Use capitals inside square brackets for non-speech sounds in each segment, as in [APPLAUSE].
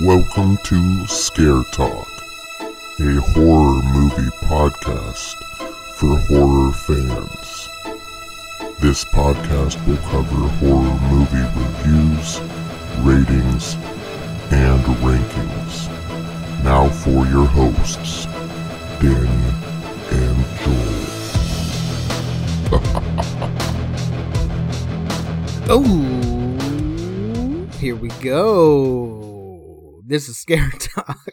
Welcome to Scare Talk, a horror movie podcast for horror fans. This podcast will cover horror movie reviews, ratings, and rankings. Now for your hosts, Danny and Joel. [LAUGHS] Oh, here we go. This is Scare [LAUGHS] Talk.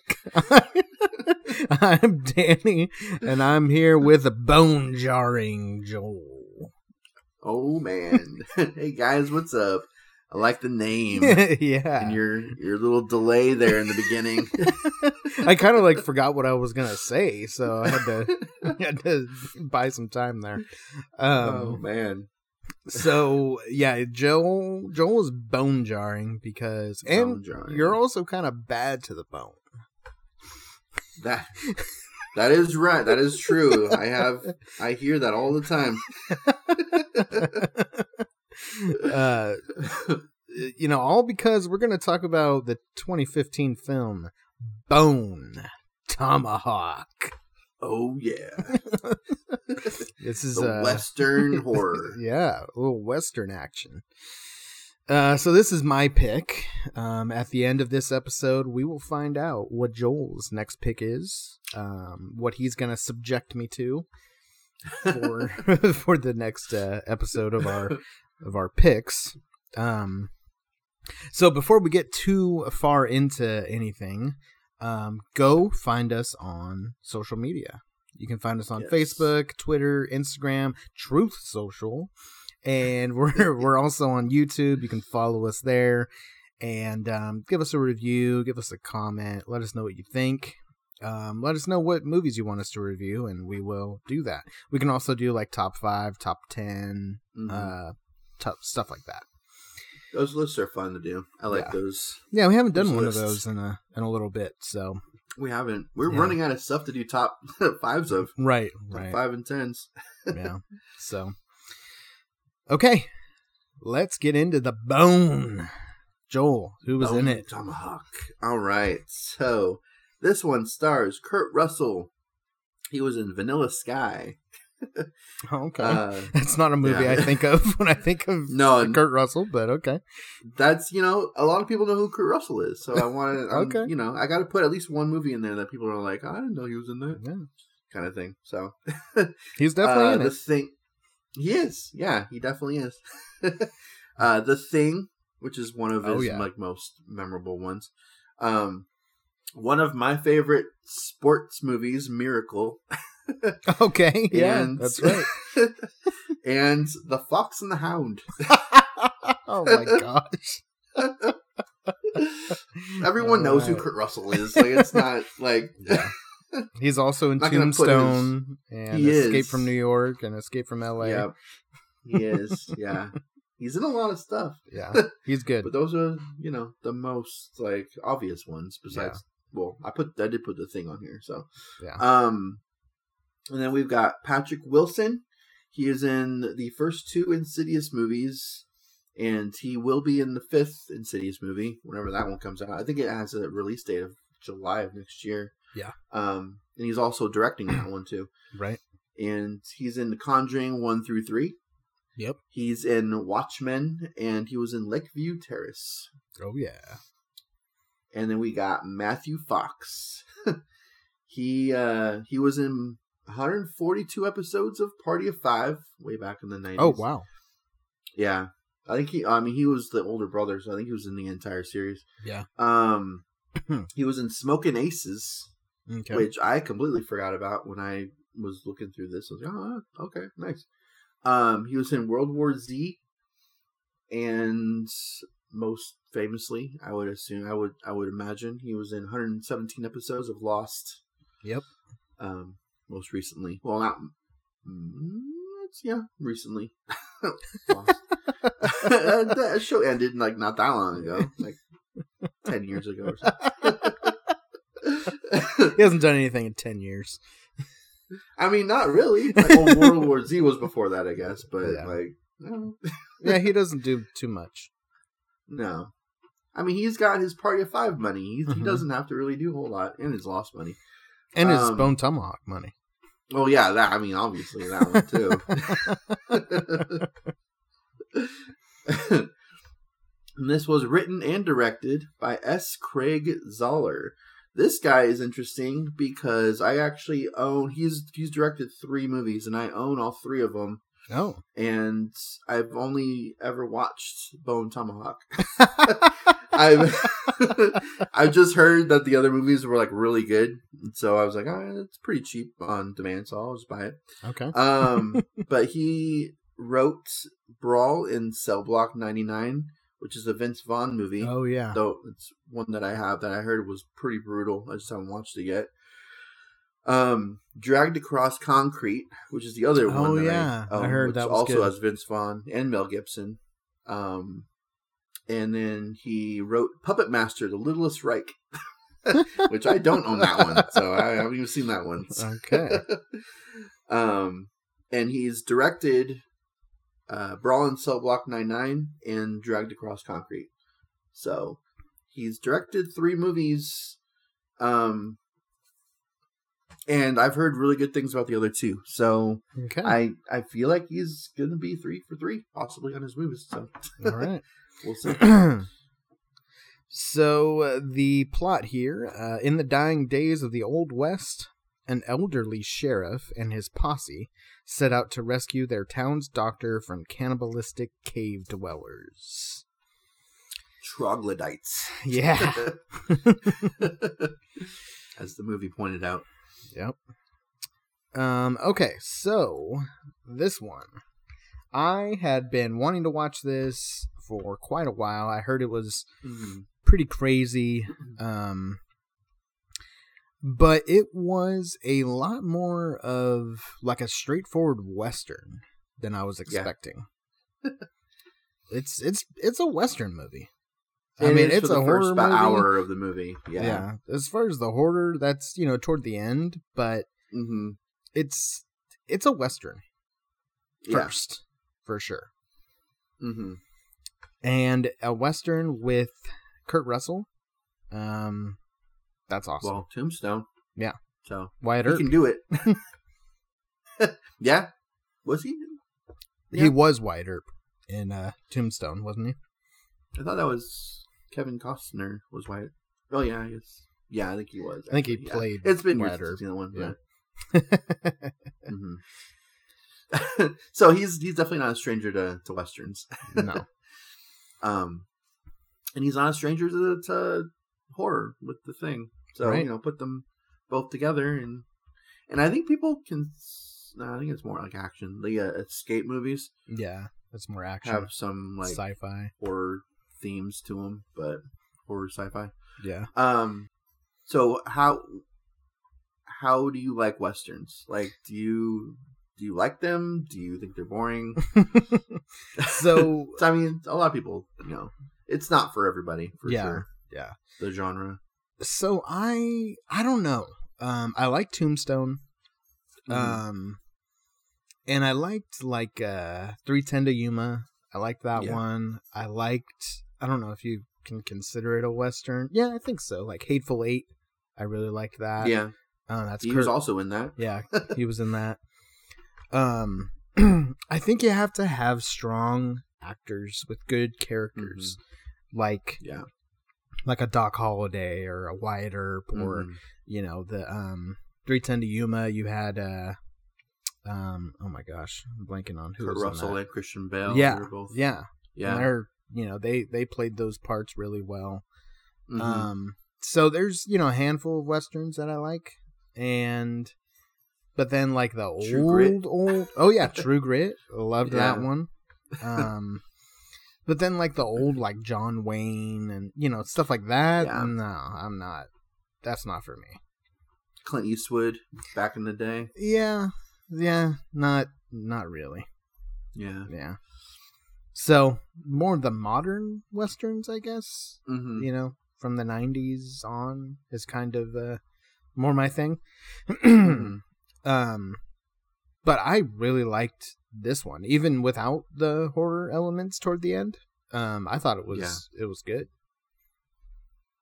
I'm Danny, and I'm here with a bone jarring Joel. Oh man. [LAUGHS] hey guys, what's up? I like the name. [LAUGHS] yeah. And your your little delay there in the beginning. I kind of like forgot what I was gonna say, so I had to I had to buy some time there. oh Um, man. So yeah, Joel Joel is bone jarring because, and Bone jarring. you're also kind of bad to the bone. That that is right. That is true. I have I hear that all the time. [LAUGHS] uh, you know, all because we're going to talk about the 2015 film Bone Tomahawk. Oh yeah. [LAUGHS] This is a uh, western [LAUGHS] horror. yeah, a little western action. Uh, so this is my pick. Um, at the end of this episode, we will find out what Joel's next pick is, um, what he's gonna subject me to for [LAUGHS] for the next uh, episode of our of our picks. Um, so before we get too far into anything, um, go find us on social media. You can find us on Yes. Facebook, Twitter, Instagram, Truth Social, and we're [LAUGHS] we're also on YouTube. You can follow us there and um, give us a review, give us a comment, let us know what you think. Um, let us know what movies you want us to review, and we will do that. We can also do like top five, top 10 Mhm. uh, top stuff like that. Those lists are fun to do. I like Yeah. those. Yeah, we haven't done one lists. of those in a in a little bit. So We haven't. We're Yeah. running out of stuff to do top [LAUGHS] fives of. right, Top right, five and tens. [LAUGHS] yeah. So okay, let's get into the bone. Joel, who was in it? Tomahawk. All right. So this one stars Kurt Russell. He was in Vanilla Sky. Oh, [LAUGHS] okay, Uh, [LAUGHS] that's not a movie yeah. I think of [LAUGHS] when I think of no, Kurt Russell, but okay. that's you know a lot of people know who Kurt Russell is. So I want to. Okay. You know, I got to put at least one movie in there that people are like, I didn't know he was in that Yeah, kind of thing. So he's definitely uh, in the it. thing. He is. Yeah, he definitely is. uh, the thing, which is one of his Oh, yeah. like most memorable ones. Um, one of my favorite sports movies, Miracle. [LAUGHS] Okay, yeah, and- that's right. [LAUGHS] and The Fox and the Hound. [LAUGHS] oh my gosh. Everyone knows who Kurt Russell is. Like it's not like Yeah. He's also in Not his- Tombstone and He Escape is. from New York and Escape from LA. yeah, he is. Yeah, he's in a lot of stuff. Yeah, he's good. But those are, you know, the most like obvious ones. Besides, well, I put I did put the thing on here. So, Yeah. Um, and then we've got Patrick Wilson. He is in the first two Insidious movies, and he will be in the fifth Insidious movie whenever that one comes out. I think it has a release date of July of next year. Yeah. Um, and he's also directing that one too. [CLEARS THROAT] Right? And he's in The Conjuring one through three. Yep. He's in Watchmen, and he was in Lakeview Terrace. Oh yeah. And then we got Matthew Fox. [LAUGHS] he uh he was in 142 episodes of Party of Five way back in the 90s. Oh wow. Yeah. I think he I mean he was the older brother, so I think he was in the entire series. Yeah. Um [CLEARS THROAT] he was in Smoking Aces, Okay. which I completely forgot about when I was looking through this. I was like, oh, okay, nice. Um, he was in World War Z, and most famously, I would assume, I would, I would imagine, he was in 117 episodes of Lost. Yep. Um, most recently, well, not, mm, it's, yeah, recently. [LAUGHS] Lost. [LAUGHS] that show ended like not that long ago, like ten years ago or something. [LAUGHS] he hasn't done anything in ten years. I mean, not really. Like, well, World War Z was before that, I guess, but Yeah. like, no, Yeah, he doesn't do too much. no. I mean, he's got his Party of Five money. He's, Mhm. He doesn't have to really do a whole lot, and his lost money. And his Um, Bone Tomahawk money. Oh yeah, that I mean, obviously that one too. and [LAUGHS] [LAUGHS] this was written and directed by S. Craig Zahler. This guy is interesting because I actually own. He's he's directed three movies, and I own all three of them. oh. And I've only ever watched Bone Tomahawk. [LAUGHS] I've [LAUGHS] I've just heard that the other movies were like really good, so I was like, oh, it's pretty cheap on demand, so I'll just buy it. okay. Um, [LAUGHS] but he wrote Brawl in Cell Block 99, which is a Vince Vaughn movie. oh yeah. Though it's one that I have that I heard was pretty brutal. I just haven't watched it yet. Um, Dragged Across Concrete, which is the other one. Oh, yeah. I own, heard which that was also good. has Vince Vaughn and Mel Gibson. Um, and then he wrote Puppet Master: The Littlest Reich, [LAUGHS] which I don't own that one, so I haven't even seen that one. Okay. [LAUGHS] um, and he's directed uh, Brawl in Cell Block 99 and Dragged Across Concrete. So he's directed three movies. Um, and I've heard really good things about the other two. So Okay. I, I feel like he's going to be three for three, possibly on his movies. So All right. [LAUGHS] we'll see. [CLEARS THROAT] so uh, the plot here: uh, in the dying days of the Old West, an elderly sheriff and his posse set out to rescue their town's doctor from cannibalistic cave dwellers. Troglodytes. Yeah. [LAUGHS] As the movie pointed out. Yep. Um. Okay. So this one, I had been wanting to watch this for quite a while. I heard it was Mhm. pretty crazy. Um. But it was a lot more of like a straightforward western than I was expecting. [LAUGHS] it's it's it's a western movie. I mean, it's a horror movie. hour of the movie. Yeah. Yeah. As far as the horror, that's you know toward the end, but hmm it's it's a western Yeah. first for sure, hmm and a western with Kurt Russell. Um, that's awesome. Well, Tombstone. Yeah. So Wyatt he can do it. [LAUGHS] [LAUGHS] yeah. Was he? He was Wyatt Earp in uh, Tombstone, wasn't he? I thought that was Kevin Costner. Was Wyatt? Oh yeah, I guess. Yeah, I think he was. I think he actually, yeah. played It's been Wyatt Earp, that one. yeah. [LAUGHS] Mhm. so he's he's definitely not a stranger to, to westerns. no. Um, and he's not a stranger to, to horror with the thing. So Right. you know, put them both together, and and I think people can. No, I think it's more like action. The uh, escape movies Yeah, that's more action, have some like sci-fi. horror themes to them, but horror sci-fi. Yeah. Um, so how how do you like westerns? Like, do you do you like them? Do you think they're boring? [LAUGHS] [LAUGHS] so I mean, a lot of people, you know, it's not for everybody for Yeah, sure. yeah. The genre. so I I don't know. Um, I like Tombstone. Mhm. Um, and I liked like uh 310 to Yuma. I liked that Yeah. one. I liked. I don't know if you can consider it a western. Yeah, I think so. Like Hateful Eight. I really liked that. yeah, uh, that's he Kurt- was also in that. Yeah, he was in that. [LAUGHS] Um, [CLEARS THROAT] I think you have to have strong actors with good characters, like Yeah. like a Doc Holliday or a Wyatt Earp or Mhm. you know the um 310 to Yuma. You had uh um oh my gosh, I'm blanking on who Kurt Russell and Christian Bale. yeah, they were both. yeah, yeah. And they're you know they they played those parts really well. Mhm. Um, so there's you know a handful of westerns that I like, and but then like the True old Grit. old oh yeah, True Grit, loved that one. Um, [LAUGHS] but then like the old like John Wayne and you know stuff like that. Yeah. No, I'm not. That's not for me. Clint Eastwood back in the day. Yeah, yeah, not not really. Yeah. Yeah. So more the modern westerns, I guess. hmm you know, from the 90s on is kind of uh, more my thing. [CLEARS THROAT] Um, but I really liked this one, even without the horror elements toward the end. Um, I thought it was it was good.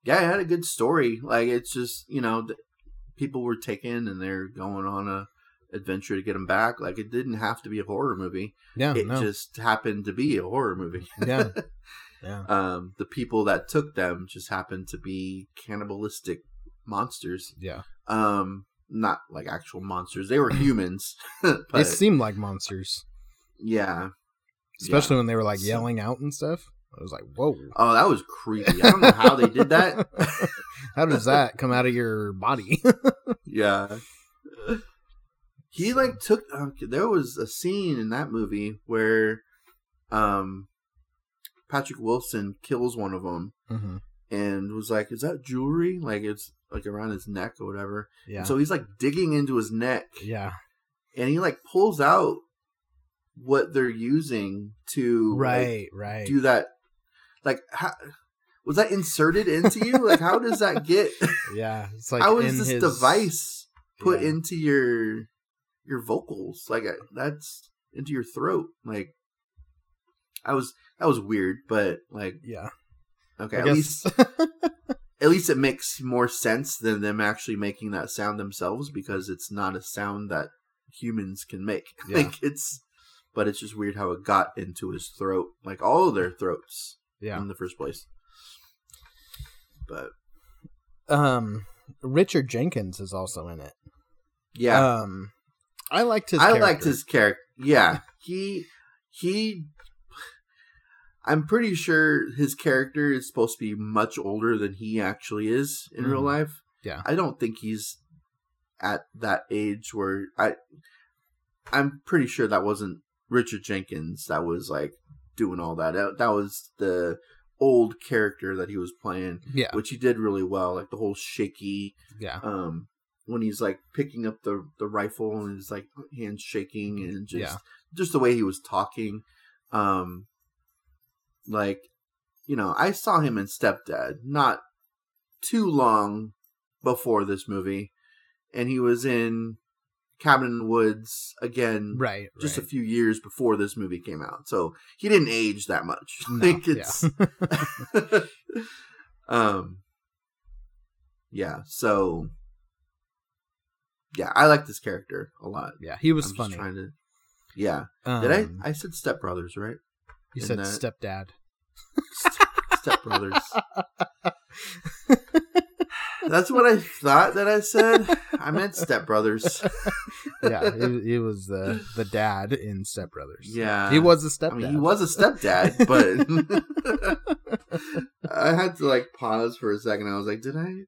yeah, it had a good story. Like it's just you know, th- people were taken and they're going on a adventure to get them back. Like it didn't have to be a horror movie. Yeah, it no, just happened to be a horror movie. yeah, [LAUGHS] yeah, um, the people that took them just happened to be cannibalistic monsters. yeah. Um, not like actual monsters. They were humans, [LAUGHS] but They seemed like monsters, yeah. especially when they were like yelling out and stuff. I was like, whoa. Oh, that was creepy. I don't know how they did that. [LAUGHS] How does that come out of your body? [LAUGHS] yeah. He like took. Okay, there was a scene in that movie where, um, Patrick Wilson kills one of them hmm and was like, "Is that jewelry? Like it's like around his neck or whatever." Yeah, So he's like digging into his neck, yeah, and he like pulls out what they're using to like, right, right. do that. Like, how, was that inserted into you? like, how does that get? [LAUGHS] yeah, it's like how is in this his device put Yeah. into your your vocals? Like, uh, that's into your throat. Like, I was that was weird, but like, Yeah, okay, I at guess. least [LAUGHS] at least it makes more sense than them actually making that sound themselves because it's not a sound that humans can make. [LAUGHS] Yeah. like it's but it's just weird how it got into his throat, like all of their throats yeah. in the first place. But Um, Richard Jenkins is also in it. yeah, Um, I liked his. I character. liked his character. Yeah, he he. I'm pretty sure his character is supposed to be much older than he actually is in real Mhm. life. Yeah. I don't think he's at that age where I. I'm pretty sure that wasn't Richard Jenkins that was like doing all that. That, that was the old character that he was playing, Yeah, which he did really well. Like the whole shaky yeah, um when he's like picking up the the rifle and his like hands shaking and just Yeah. just the way he was talking um like you know i saw him in stepdad not too long before this movie and he was in cabin in the woods again right. just right. a few years before this movie came out so he didn't age that much [LAUGHS] No, like it's [LAUGHS] um yeah so yeah i like this character a lot yeah, he was I'm funny. trying to yeah Um, did i i said stepbrothers, right You in said that- stepdad. Step brothers that's what i thought that i said i meant step brothers yeah, he, he was the the dad in Step Brothers. yeah he was a I stepdad. mean, he was a stepdad, but [LAUGHS] I had to like pause for a second. I was like, "Did I?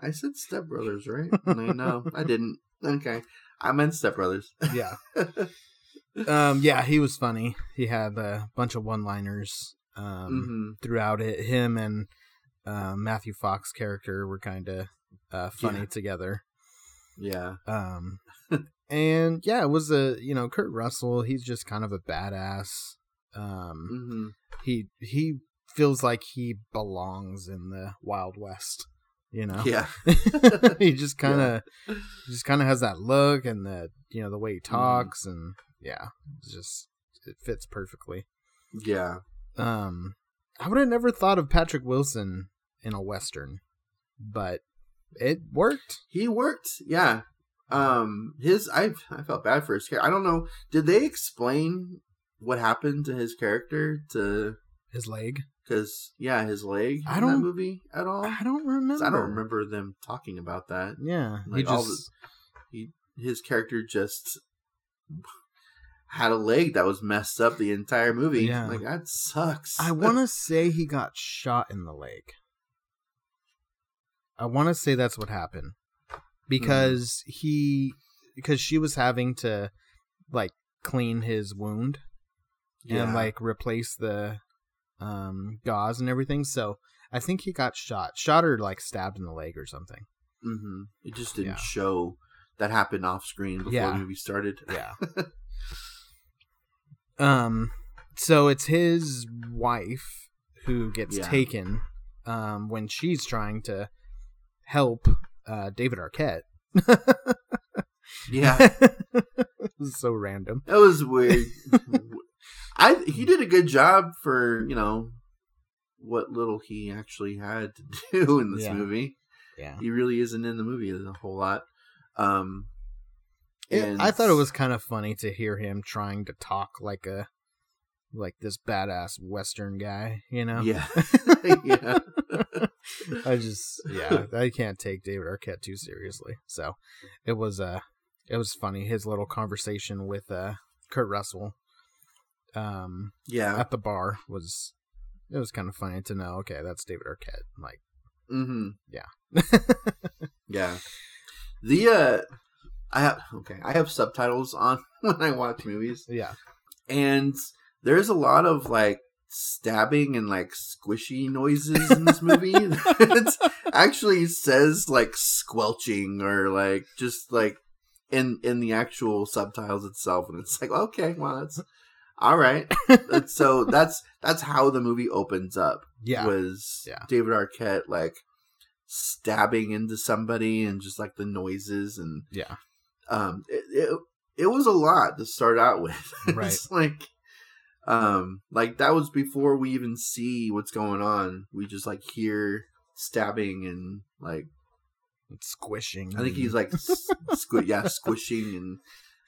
I said stepbrothers, right?" And I no, I didn't. Okay, I meant stepbrothers. yeah. [LAUGHS] Um. Yeah, he was funny. He had a bunch of one-liners. Um. hmm Throughout it, him and uh, Matthew Fox character were kind of uh, funny Yeah. together. Yeah, Um. [LAUGHS] and yeah, it was a you know Kurt Russell. He's just kind of a badass. Um. hmm He he feels like he belongs in the Wild West. You know. yeah, [LAUGHS] he just [LAUGHS] kind of just kind of has that look and the you know the way he Mm. talks and yeah just it fits perfectly yeah. Um i would have never thought of patrick wilson in a western but it worked He worked. Yeah. Um, his I I felt bad for his character. I don't know. Did they explain what happened to his character to? his leg Because yeah, his leg I don't- that movie at all. i don't remember I don't remember them talking about that. yeah he Like, all just He his character just had a leg that was messed up the entire movie. Yeah. Like that sucks. i want to say he got shot in the leg i want to say that's what happened because he because she was having to like clean his wound yeah. and like replace the um gauze and everything. So I think he got shot, shot or like stabbed in the leg or something. hmm It just didn't Yeah. show that happened off screen before Yeah. the movie started. Yeah. [LAUGHS] um. So it's his wife who gets Yeah. taken um when she's trying to help uh David Arquette. Yeah. [LAUGHS] So random. That was weird. [LAUGHS] I he did a good job for you know what little he actually had to [LAUGHS] do in this Yeah. movie. Yeah. He really isn't in the movie a whole lot. Um, It- I thought it was kind of funny to hear him trying to talk like a like this badass western guy, you know? yeah, [LAUGHS] [LAUGHS] yeah, I just yeah, I can't take David Arquette too seriously. So it was uh it was funny his little conversation with uh Kurt Russell um yeah. at the bar was it was kind of funny to know okay, that's David Arquette like Mm-hmm. Yeah. [LAUGHS] yeah. The uh, I have okay. I have subtitles on [LAUGHS] when I watch movies, yeah. and there's a lot of like stabbing and like squishy noises in this movie. [LAUGHS] it actually says like squelching or like just like in in the actual subtitles itself, and it's like okay, well that's all right. So [LAUGHS] that's that's how the movie opens up. Yeah. was Yeah. David Arquette like stabbing into somebody and just like the noises and Yeah. Um it, it, it was a lot to start out with [LAUGHS] Right. it's like um like that was before we even see what's going on we just like hear stabbing and like Squishing. i think he's like s- squi- yeah squishing and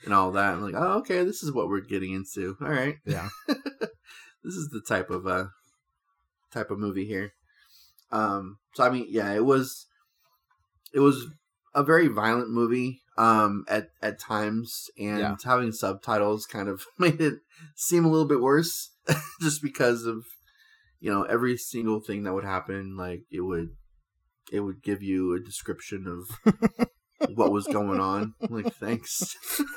and all that i'm like oh okay this is what we're getting into all right Yeah. [LAUGHS] this is the type of uh type of movie here um so i mean yeah it was it was a very violent movie um at at times and Yeah. having subtitles kind of [LAUGHS] made it seem a little bit worse [LAUGHS] just because of you know every single thing that would happen like it would it would give you a description of what was going on like thanks [LAUGHS]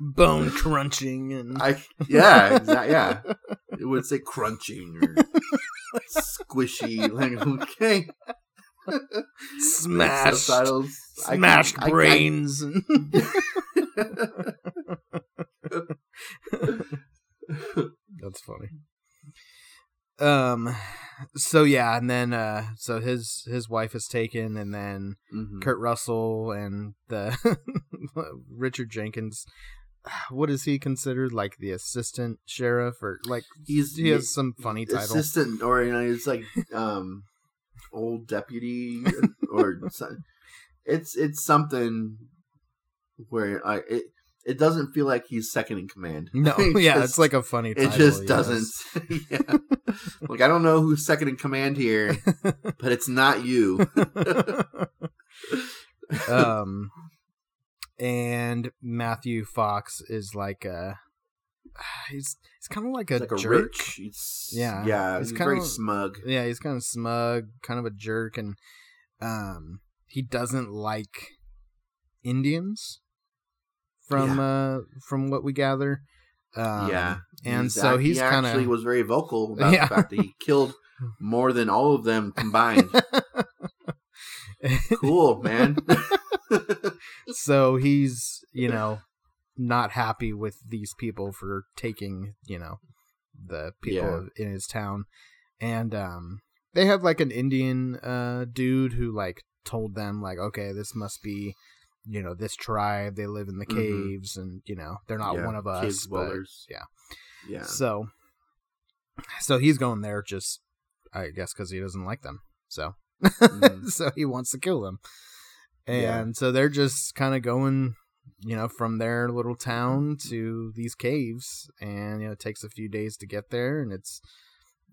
Bone crunching and I yeah, exactly. Yeah, it would say crunching or squishy. Like okay, smashed, subtitles. I can- smashed I- I- brains. [LAUGHS] That's funny. Um, so yeah, and then uh, so his his wife is taken, and then Mhm. Kurt Russell and the [LAUGHS] Richard Jenkins. [SIGHS] What is he considered? Like the assistant sheriff, or like He's he has some funny title? assistant, or you know, it's like um, old deputy, or it's it's something where I it it doesn't feel like he's second in command. No, [LAUGHS] It yeah, just- it's like a funny. It just yes. doesn't. [LAUGHS] yeah. Like I don't know who's second in command here, [LAUGHS] but it's not you. um, and Matthew Fox is like a. [SIGHS] He's he's kind of like a like a jerk. rich. He's, Yeah. yeah. He's He's, kinda- very smug. Yeah, he's kind of smug, kind of a jerk, and um, he doesn't like Indians. From uh, from what we gather, um, yeah, and He's so he's he kind actually of was very vocal [LAUGHS] about Yeah. the fact that he killed more than all of them combined. [LAUGHS] cool, man. [LAUGHS] so he's you know not happy with these people for taking you know the people in his town and um they have like an indian uh dude who like told them like okay this must be you know this tribe they live in the Mhm. caves and you know they're not Yeah, one of us but yeah. yeah. so so he's going there just i guess because he doesn't like them so Mhm. [LAUGHS] so he wants to kill them and Yeah. so they're just kind of going you know from their little town mm-hmm. to these caves and you know it takes a few days to get there and it's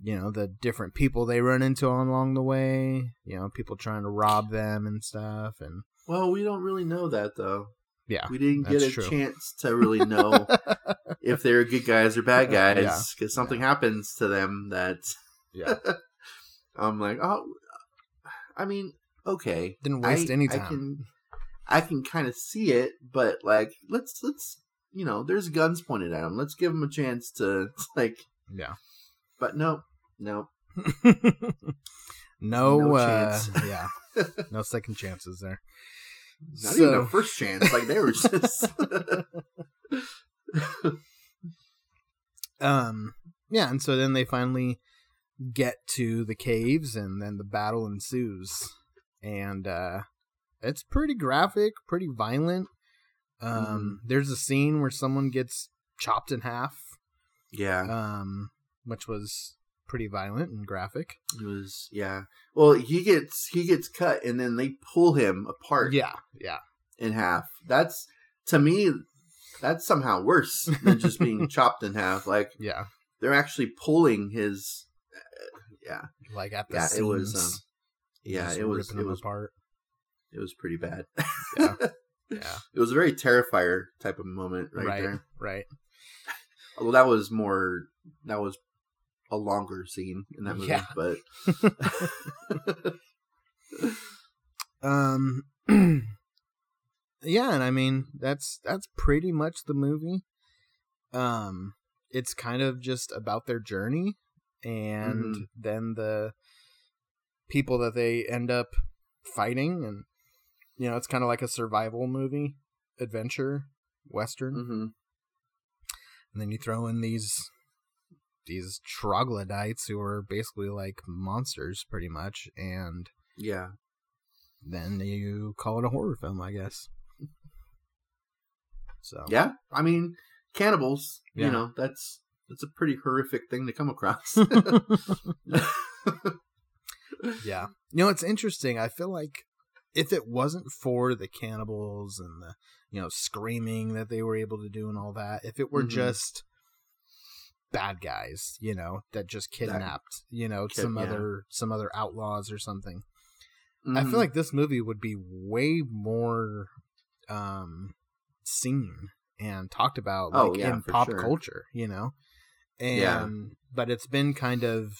you know the different people they run into along the way you know people trying to rob them and stuff and Well, we don't really know that though. yeah We didn't get a true. chance to really know [LAUGHS] if they're good guys or bad guys Yeah. because something happens to them that yeah [LAUGHS] I'm like, oh, I mean, okay, didn't waste I- any I time can, I can kind of see it, but like, let's let's you know, there's guns pointed at him. Let's give him a chance to [LAUGHS] like, yeah but no, no, [LAUGHS] no, No uh, chance. [LAUGHS] yeah no second chances there not even a first chance. Like they were just. um yeah and so then they finally get to the caves and then the battle ensues and uh it's pretty graphic pretty violent um Mhm. there's a scene where someone gets chopped in half yeah, um which was pretty violent and graphic. It was yeah. Well, he gets he gets cut, and then they pull him apart. Yeah, yeah, in half. That's to me, that's somehow worse than just being [LAUGHS] chopped in half. Like yeah. they're actually pulling his. Uh, yeah, Like at the yeah. seams, It was. Um, yeah, it was. It was. apart. It was pretty bad. Yeah. [LAUGHS] Yeah, it was a very terrifier type of moment right, right, there. right. [LAUGHS] Well, that was more. That was a longer scene in that movie, Yeah. but [LAUGHS] Um, [CLEARS THROAT] yeah, and I mean that's that's pretty much the movie. Um, it's kind of just about their journey, and Mhm. then the people that they end up fighting, and you know, it's kind of like a survival movie, adventure western, hmm and then you throw in these these troglodytes who are basically like monsters, pretty much, and yeah, then you call it a horror film, I guess. So yeah. I mean, cannibals. Yeah. You know, that's that's a pretty horrific thing to come across. [LAUGHS] [LAUGHS] yeah, you know it's interesting. I feel like if it wasn't for the cannibals and the you know screaming that they were able to do and all that, if it were Mhm. just bad guys, you know, that just kidnapped, you know, Kid- some yeah. other some other outlaws or something, I Mhm. feel like this movie would be way more um seen and talked about like Oh, yeah, in pop sure. culture, you know. And Yeah. but it's been kind of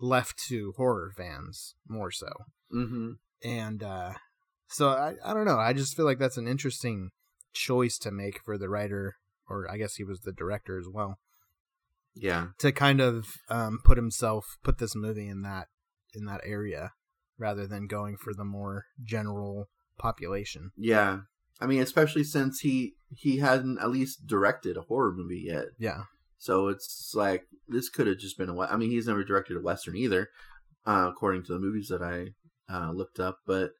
left to horror fans more so. Mhm. And uh so I I don't know, I just feel like that's an interesting choice to make for the writer or I guess he was the director as well yeah, to kind of um put himself put this movie in that in that area rather than going for the more general population. yeah. I mean, especially since he he hadn't at least directed a horror movie yet. Yeah. So it's like this could have just been a. I mean, he's never directed a western either, uh, according to the movies that I uh, looked up. But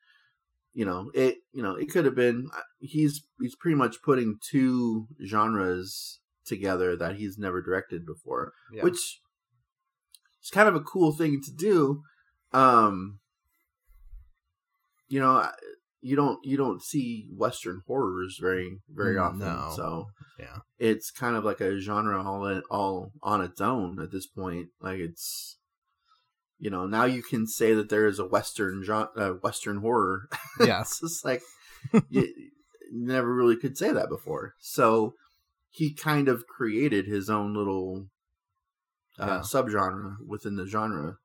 you know, it you know it could have been. uh, He's he's pretty much putting two genres together that he's never directed before, Yeah. which is kind of a cool thing to do. Um, you know, you don't you don't see western horrors very very often. No. So Yeah. it's kind of like a genre all in, all on its own at this point. Like it's, you know, now you can say that there is a western genre, uh, western horror. [LAUGHS] Yeah. it's just like you [LAUGHS] never really could say that before. So he kind of created his own little uh, Yeah. subgenre within the genre.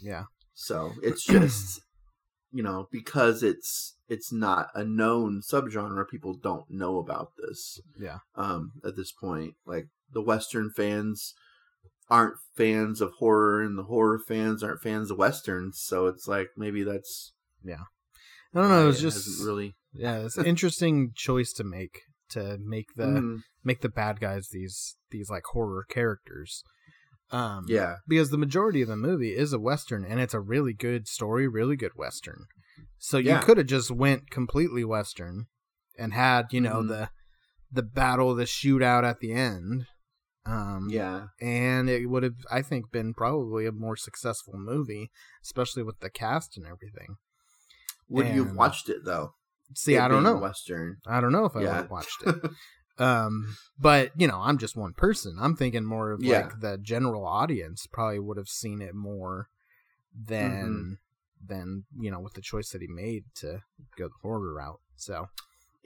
Yeah. So it's just, [CLEARS THROAT] you know, because it's it's not a known subgenre, people don't know about this Yeah. um, at this point. Like the Western fans aren't fans of horror, and the horror fans aren't fans of westerns. So it's like maybe that's Yeah. I don't know, it was just really yeah, it's an [LAUGHS] interesting choice to make to make the Mhm. make the bad guys these these like horror characters. Um yeah because the majority of the movie is a western and it's a really good story, really good western. So you Yeah. could have just went completely western and had, you know, Mhm. the the battle, the shootout at the end. Um yeah and it would have I think been probably a more successful movie, especially with the cast and everything. would you have watched it though? See, It I don't know. Western. I don't know if I would have watched it. [LAUGHS] um but you know i'm just one person i'm thinking more of Yeah. like the general audience probably would have seen it more than Mm-hmm. than you know with the choice that he made to go the horror route so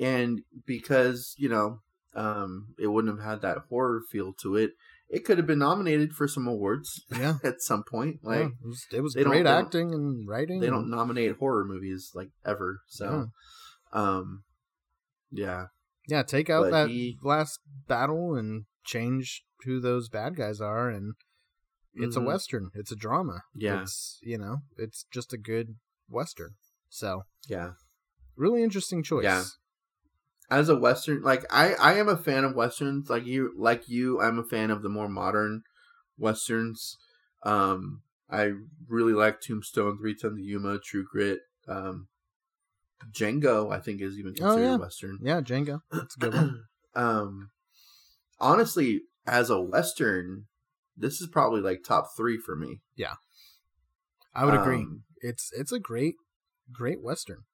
and because you know um, it wouldn't have had that horror feel to it, it could have been nominated for some awards yeah [LAUGHS] at some point. Like yeah, it was, it was great acting and writing they don't nominate horror movies like ever. So, um, yeah, yeah take out but that he- last battle and change who those bad guys are and it's Mhm. a western it's a drama Yeah. it's you know it's just a good western so yeah. really interesting choice Yeah. As a western, like I, I am a fan of westerns. Like you, like you, I'm a fan of the more modern westerns. Um, I really like Tombstone, Three Ten to Yuma, True Grit. Um, Django, I think, is even Oh, considered yeah. western. yeah django that's a good one [CLEARS THROAT] um honestly as a western this is probably like top three for me. Yeah. I would agree. Um, It's it's a great great western.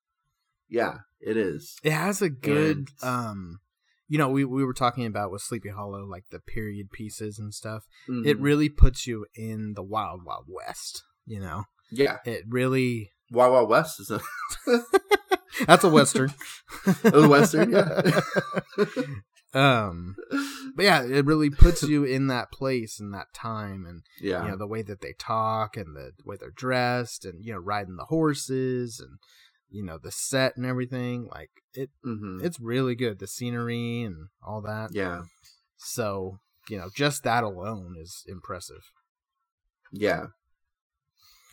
Yeah, it is. It has a good And- um you know, we we were talking about with Sleepy Hollow like the period pieces and stuff. It Mhm. really puts you in the wild wild west, you know. yeah, It really Wild Wild West is a [LAUGHS] That's a western. [LAUGHS] A western, yeah. [LAUGHS] um but yeah, it really puts you in that place and that time and yeah, you know the way that they talk and the way they're dressed and you know riding the horses and you know the set and everything like it hmm it's really good the scenery and all that yeah, so you know just that alone is impressive yeah,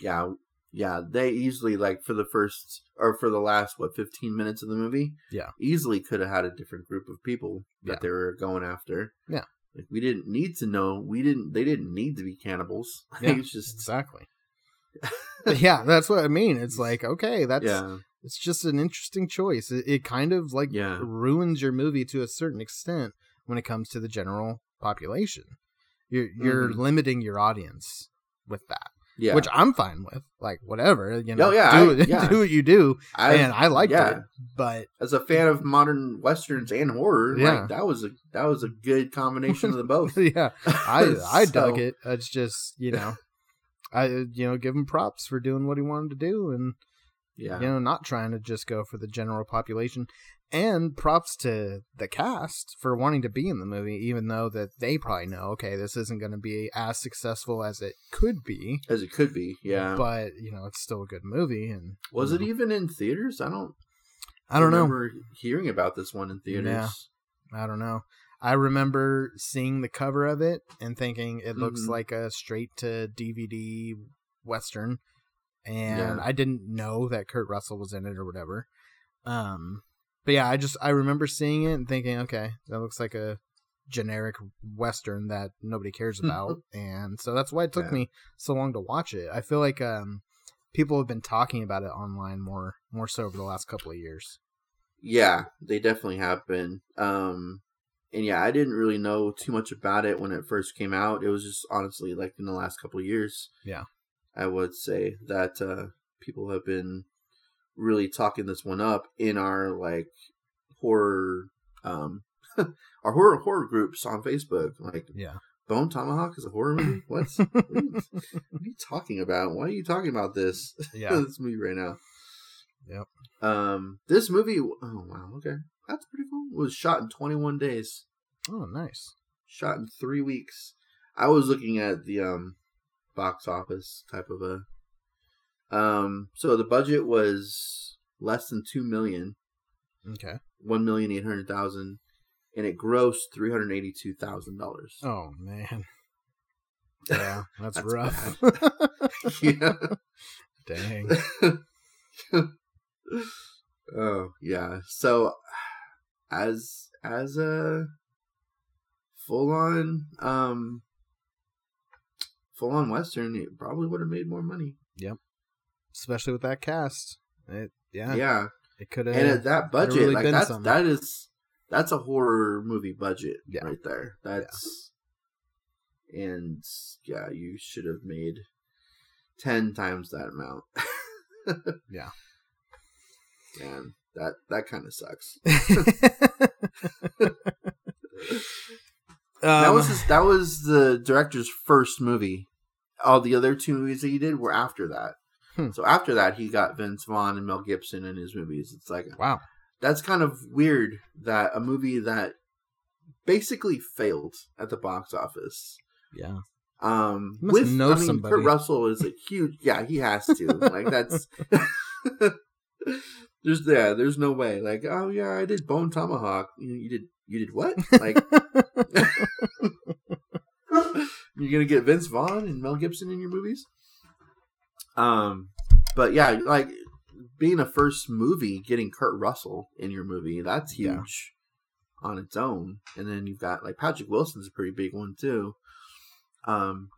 yeah, yeah. They easily like for the first or for the last what fifteen minutes of the movie. Yeah. easily could have had a different group of people that Yeah. they were going after. Yeah. like we didn't need to know. We didn't. They didn't need to be cannibals. [LAUGHS] Yeah, it's just exactly [LAUGHS] yeah that's what i mean it's like okay that's yeah, it's just an interesting choice it, it kind of like Yeah. ruins your movie to a certain extent when it comes to the general population you're you're Mhm. limiting your audience with that yeah. which I'm fine with. Like whatever, you know, Oh, yeah, do, I- [LAUGHS] yeah. do what you do, I, and I liked yeah. it. But as a fan of modern westerns and horror, Yeah. like that was a that was a good combination of the both. [LAUGHS] yeah, I [LAUGHS] I dug it. It's just you know, I you know give him props for doing what he wanted to do, and Yeah, you know not trying to just go for the general population. And props to the cast for wanting to be in the movie, even though that they probably know, okay, this isn't going to be as successful as it could be. as it could be. Yeah, But you know, it's still a good movie, and was it know, even in theaters? I don't. I don't know. remember hearing about this one in theaters. Yeah. I don't know. I remember seeing the cover of it and thinking it looks Mhm. like a straight to DVD western, and Yeah. I didn't know that Kurt Russell was in it or whatever. Um, but yeah, I just I remember seeing it and thinking, okay, that looks like a generic western that nobody cares [LAUGHS] about, and so that's why it took Yeah. me so long to watch it. I feel like um people have been talking about it online more more so over the last couple of years. Yeah, they definitely have been. Um, and yeah, I didn't really know too much about it when it first came out. It was just honestly like in the last couple of years. Yeah. I would say that uh, people have been really talking this one up in our like horror, um, [LAUGHS] our horror horror groups on Facebook. Like Yeah. Bone Tomahawk is a horror movie. What? [LAUGHS] what, are you, what are you talking about? Why are you talking about this? [LAUGHS] Yeah. this movie right now. Yep. Um, this movie. Oh wow. Okay, that's pretty cool. It was shot in 21 days. Oh, nice. Shot in three weeks. I was looking at the um box office type of a. Um. So the budget was less than two million, Okay. one million eight hundred thousand, and it grossed three hundred eighty-two thousand dollars. Oh man. [LAUGHS] Yeah, that's, That's rough. [LAUGHS] yeah. Dang. [LAUGHS] oh yeah. So as as a full on um full on western, it probably would have made more money. Yep. Especially with that cast. It yeah, Yeah. it could have and at that budget, really like that's that is that's a horror movie budget Yeah. right there. That's and yeah, you should have made ten times that amount. [LAUGHS] Yeah. Man, that that kind of sucks. [LAUGHS] that Um, was his, that was the director's first movie. All the other two movies that he did were after that. Hmm. So after that, he got Vince Vaughn and Mel Gibson in his movies. It's like wow. that's kind of weird that a movie that basically failed at the box office. Yeah. Um, with know I mean, somebody. Kurt Russell is a huge. [LAUGHS] Yeah, he has to. like that's. [LAUGHS] there's yeah, there's no way. Like oh yeah, I did Bone Tomahawk. You, you did you did what? Like [LAUGHS] you're gonna get Vince Vaughn and Mel Gibson in your movies. Um, but yeah, like being a first movie, getting Kurt Russell in your movie, that's Yeah. huge on its own. And then you've got like Patrick Wilson's a pretty big one too. Um,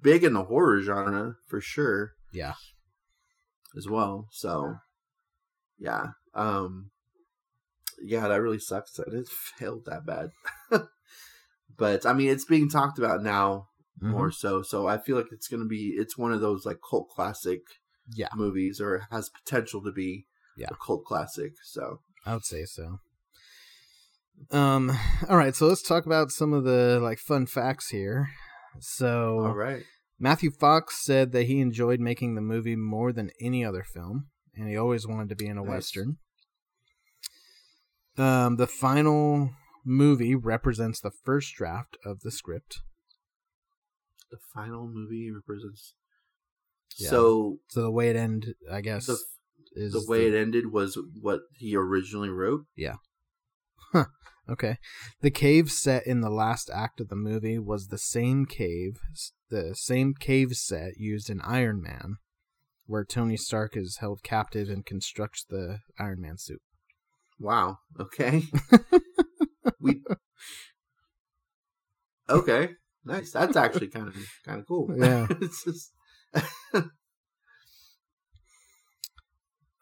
big in the horror genre for sure yeah. as well. So yeah, um, yeah, that really sucks that it [LAUGHS] failed that bad. [LAUGHS] but I mean, it's being talked about now Mhm. more so. So I feel like it's gonna be it's one of those like cult classic Yeah, movies, or has potential to be Yeah. a cult classic. So I would say so. Um. All right, so let's talk about some of the like fun facts here. So all right, Matthew Fox said that he enjoyed making the movie more than any other film, and he always wanted to be in a Nice. western. Um, the final movie represents the first draft of the script. The final movie represents. Yeah. So So the way it ended, I guess, the is the way it ended was what he originally wrote. Yeah. Huh. Okay. The cave set in the last act of the movie was the same cave, the same cave set used in Iron Man, where Tony Stark is held captive and constructs the Iron Man suit. Wow. Okay. [LAUGHS] we. [LAUGHS] Okay. Nice. That's actually kind of kind of cool. Yeah. [LAUGHS] it's just.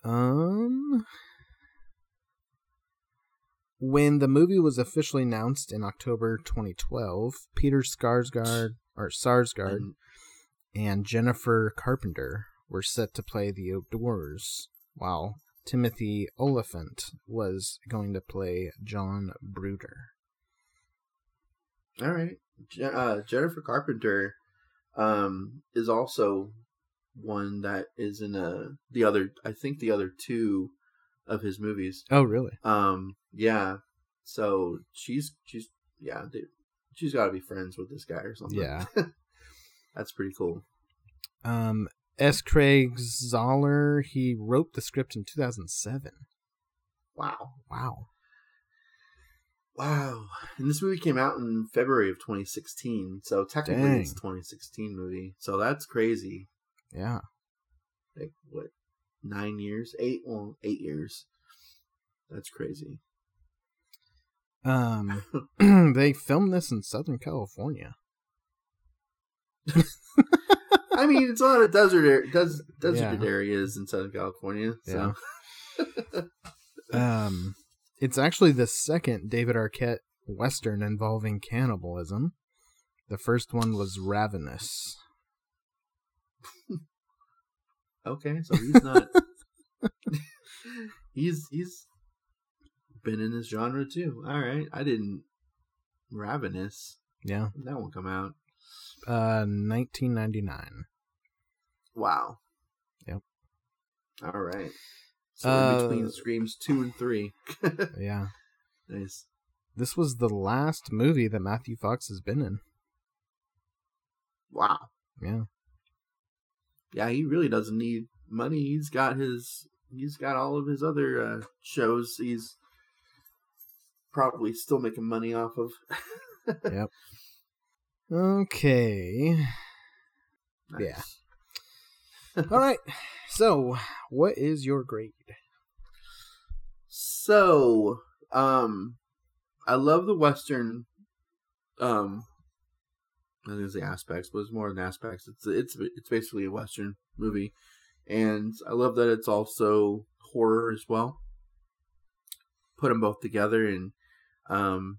Um when the movie was officially announced in October 2012, Peter Skarsgård or Sarsgaard and- and Jennifer Carpenter were set to play the outdoors, while Timothy Olyphant was going to play John Brooder. all right. Uh, Jennifer Carpenter, um, is also one that is in a the other. I think the other two of his movies. Oh, really? Um, yeah. So she's she's yeah. She's got to be friends with this guy or something. Yeah. [LAUGHS] That's pretty cool. Um, S. Craig Zahler, he wrote the script in 2007. Wow. Wow. Wow. And this movie came out in February of 2016. So technically Dang. it's a 2016 movie. So that's crazy. Yeah. Like what? 9 years? 8 well, 8 years. That's crazy. Um, [LAUGHS] [CLEARS THROAT] they filmed this in Southern California. I mean, it's a lot of desert des- deserted Yeah. areas in Southern California. So [LAUGHS] Um, it's actually the second David Arquette western involving cannibalism. The first one was Ravenous. [LAUGHS] okay, so he's not [LAUGHS] He's he's been in this genre too. All right. I didn't Ravenous. Yeah. That one come out? Uh, 1999. Wow. Yep. All right. So Uh, in between Screams two and three. [LAUGHS] Yeah. nice. This was the last movie that Matthew Fox has been in. Wow. Yeah. Yeah, he really doesn't need money. He's got his he's got all of his other uh, shows he's probably still making money off of. [LAUGHS] Yep. Okay. Yeah. All right. So, what is your grade? So, um, I love the Western, um, I think it's the aspects, but it's more than aspects. It's it's it's basically a Western movie, and I love that it's also horror as well. Put them both together, and um,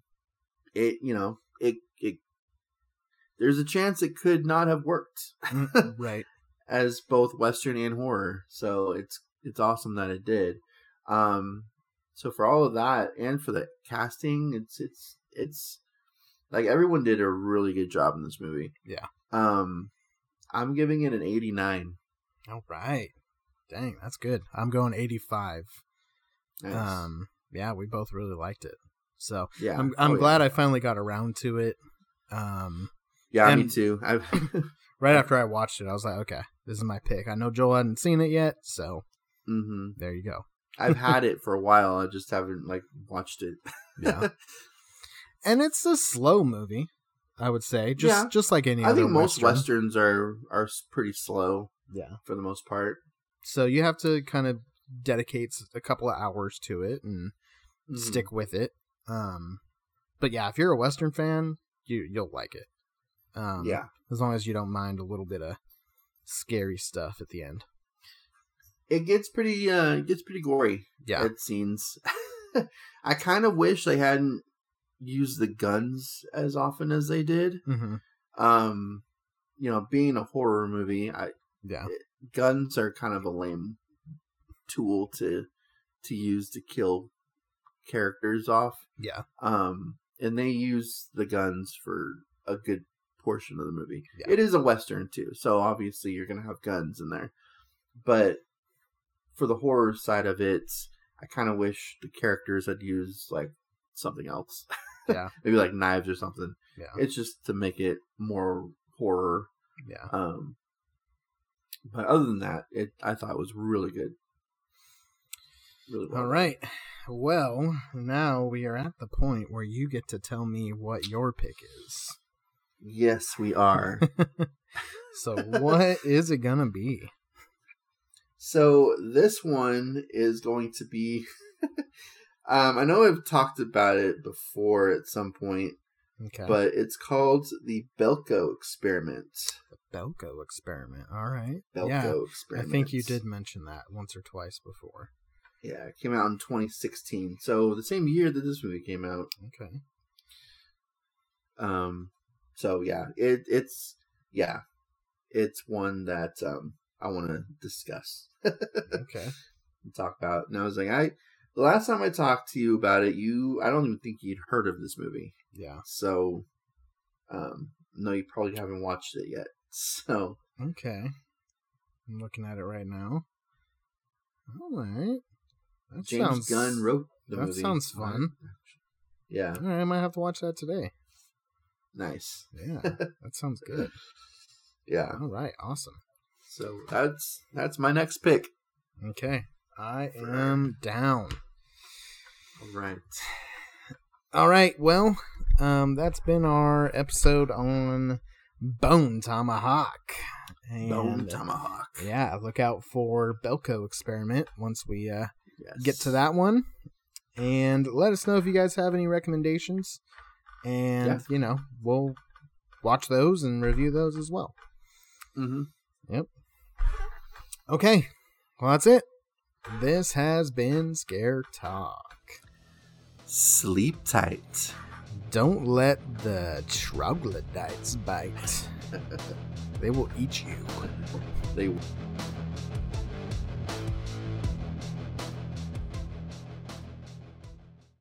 it you know it it there's a chance it could not have worked right. [LAUGHS] as both western and horror so it's it's awesome that it did um so for all of that and for the casting it's it's it's like everyone did a really good job in this movie Yeah. um i'm giving it an 89 All right. Dang, that's good. I'm going 85. Nice. Um, yeah, we both really liked it. So yeah I'm I'm Oh, yeah. glad I finally got around to it. Um, yeah me too i [CLEARS THROAT] right after I watched it, I was like, okay, this is my pick. I know Joel hadn't seen it yet, so hmm there you go. i've [LAUGHS] had it for a while i just haven't like watched it Yeah. [LAUGHS] And it's a slow movie, I would say, just Yeah. just like any i think most Western. westerns are are pretty slow Yeah. for the most part So you have to kind of dedicate a couple of hours to it and Mhm. stick with it. Um, but yeah, if you're a Western fan, you you'll like it. Um, yeah as long as you don't mind a little bit of scary stuff at the end. it gets pretty uh it gets pretty gory Yeah, at scenes [LAUGHS] i kind of wish they hadn't used the guns as often as they did hmm um you know, being a horror movie, I Yeah. guns are kind of a lame tool to to use to kill characters off. Yeah. Um, and they use the guns for a good portion of the movie. Yeah. It is a western too, so obviously you're gonna have guns in there. But for the horror side of it, I kind of wish the characters had used like something else. [LAUGHS] Yeah. Maybe like knives or something. Yeah. It's just to make it more horror. Yeah. Um, but other than that, it I thought it was really good. Really well. All right. Well, now we are at the point where you get to tell me what your pick is. Yes, we are. [LAUGHS] So, what is it gonna be? so this one is going to be. [LAUGHS] um, I know I've talked about it before at some point, Okay. but it's called the Belko Experiment. The Belko experiment. All right. Belko yeah. I think you did mention that once or twice before. Yeah, it came out in 2016, so the same year that this movie came out. Okay. Um, so yeah, it it's yeah, it's one that um I want to discuss [LAUGHS] Okay. talk about. And I was like, I the last time I talked to you about it, you I don't even think you'd heard of this movie. Yeah. So, um, no, you probably haven't watched it yet. [LAUGHS] So Okay. I'm looking at it right now. All right. That James sounds Gunn wrote the that movie. That sounds fun. Yeah, All right, I might have to watch that today. Nice. Yeah, that sounds good. [LAUGHS] Yeah. All right, awesome. So that's that's my next pick. Okay, I am down. All right. All right, well, um, that's been our episode on Bone Tomahawk. And, Bone Tomahawk. Yeah, look out for Belko Experiment once we uh, Yes. get to that one. And let us know if you guys have any recommendations. And, Yeah. you know, we'll watch those and review those as well. Mm-hmm. Yep. Okay, well, that's it. This has been Scare Talk. Sleep tight. Don't let the troglodytes bite. [LAUGHS] they will eat you. They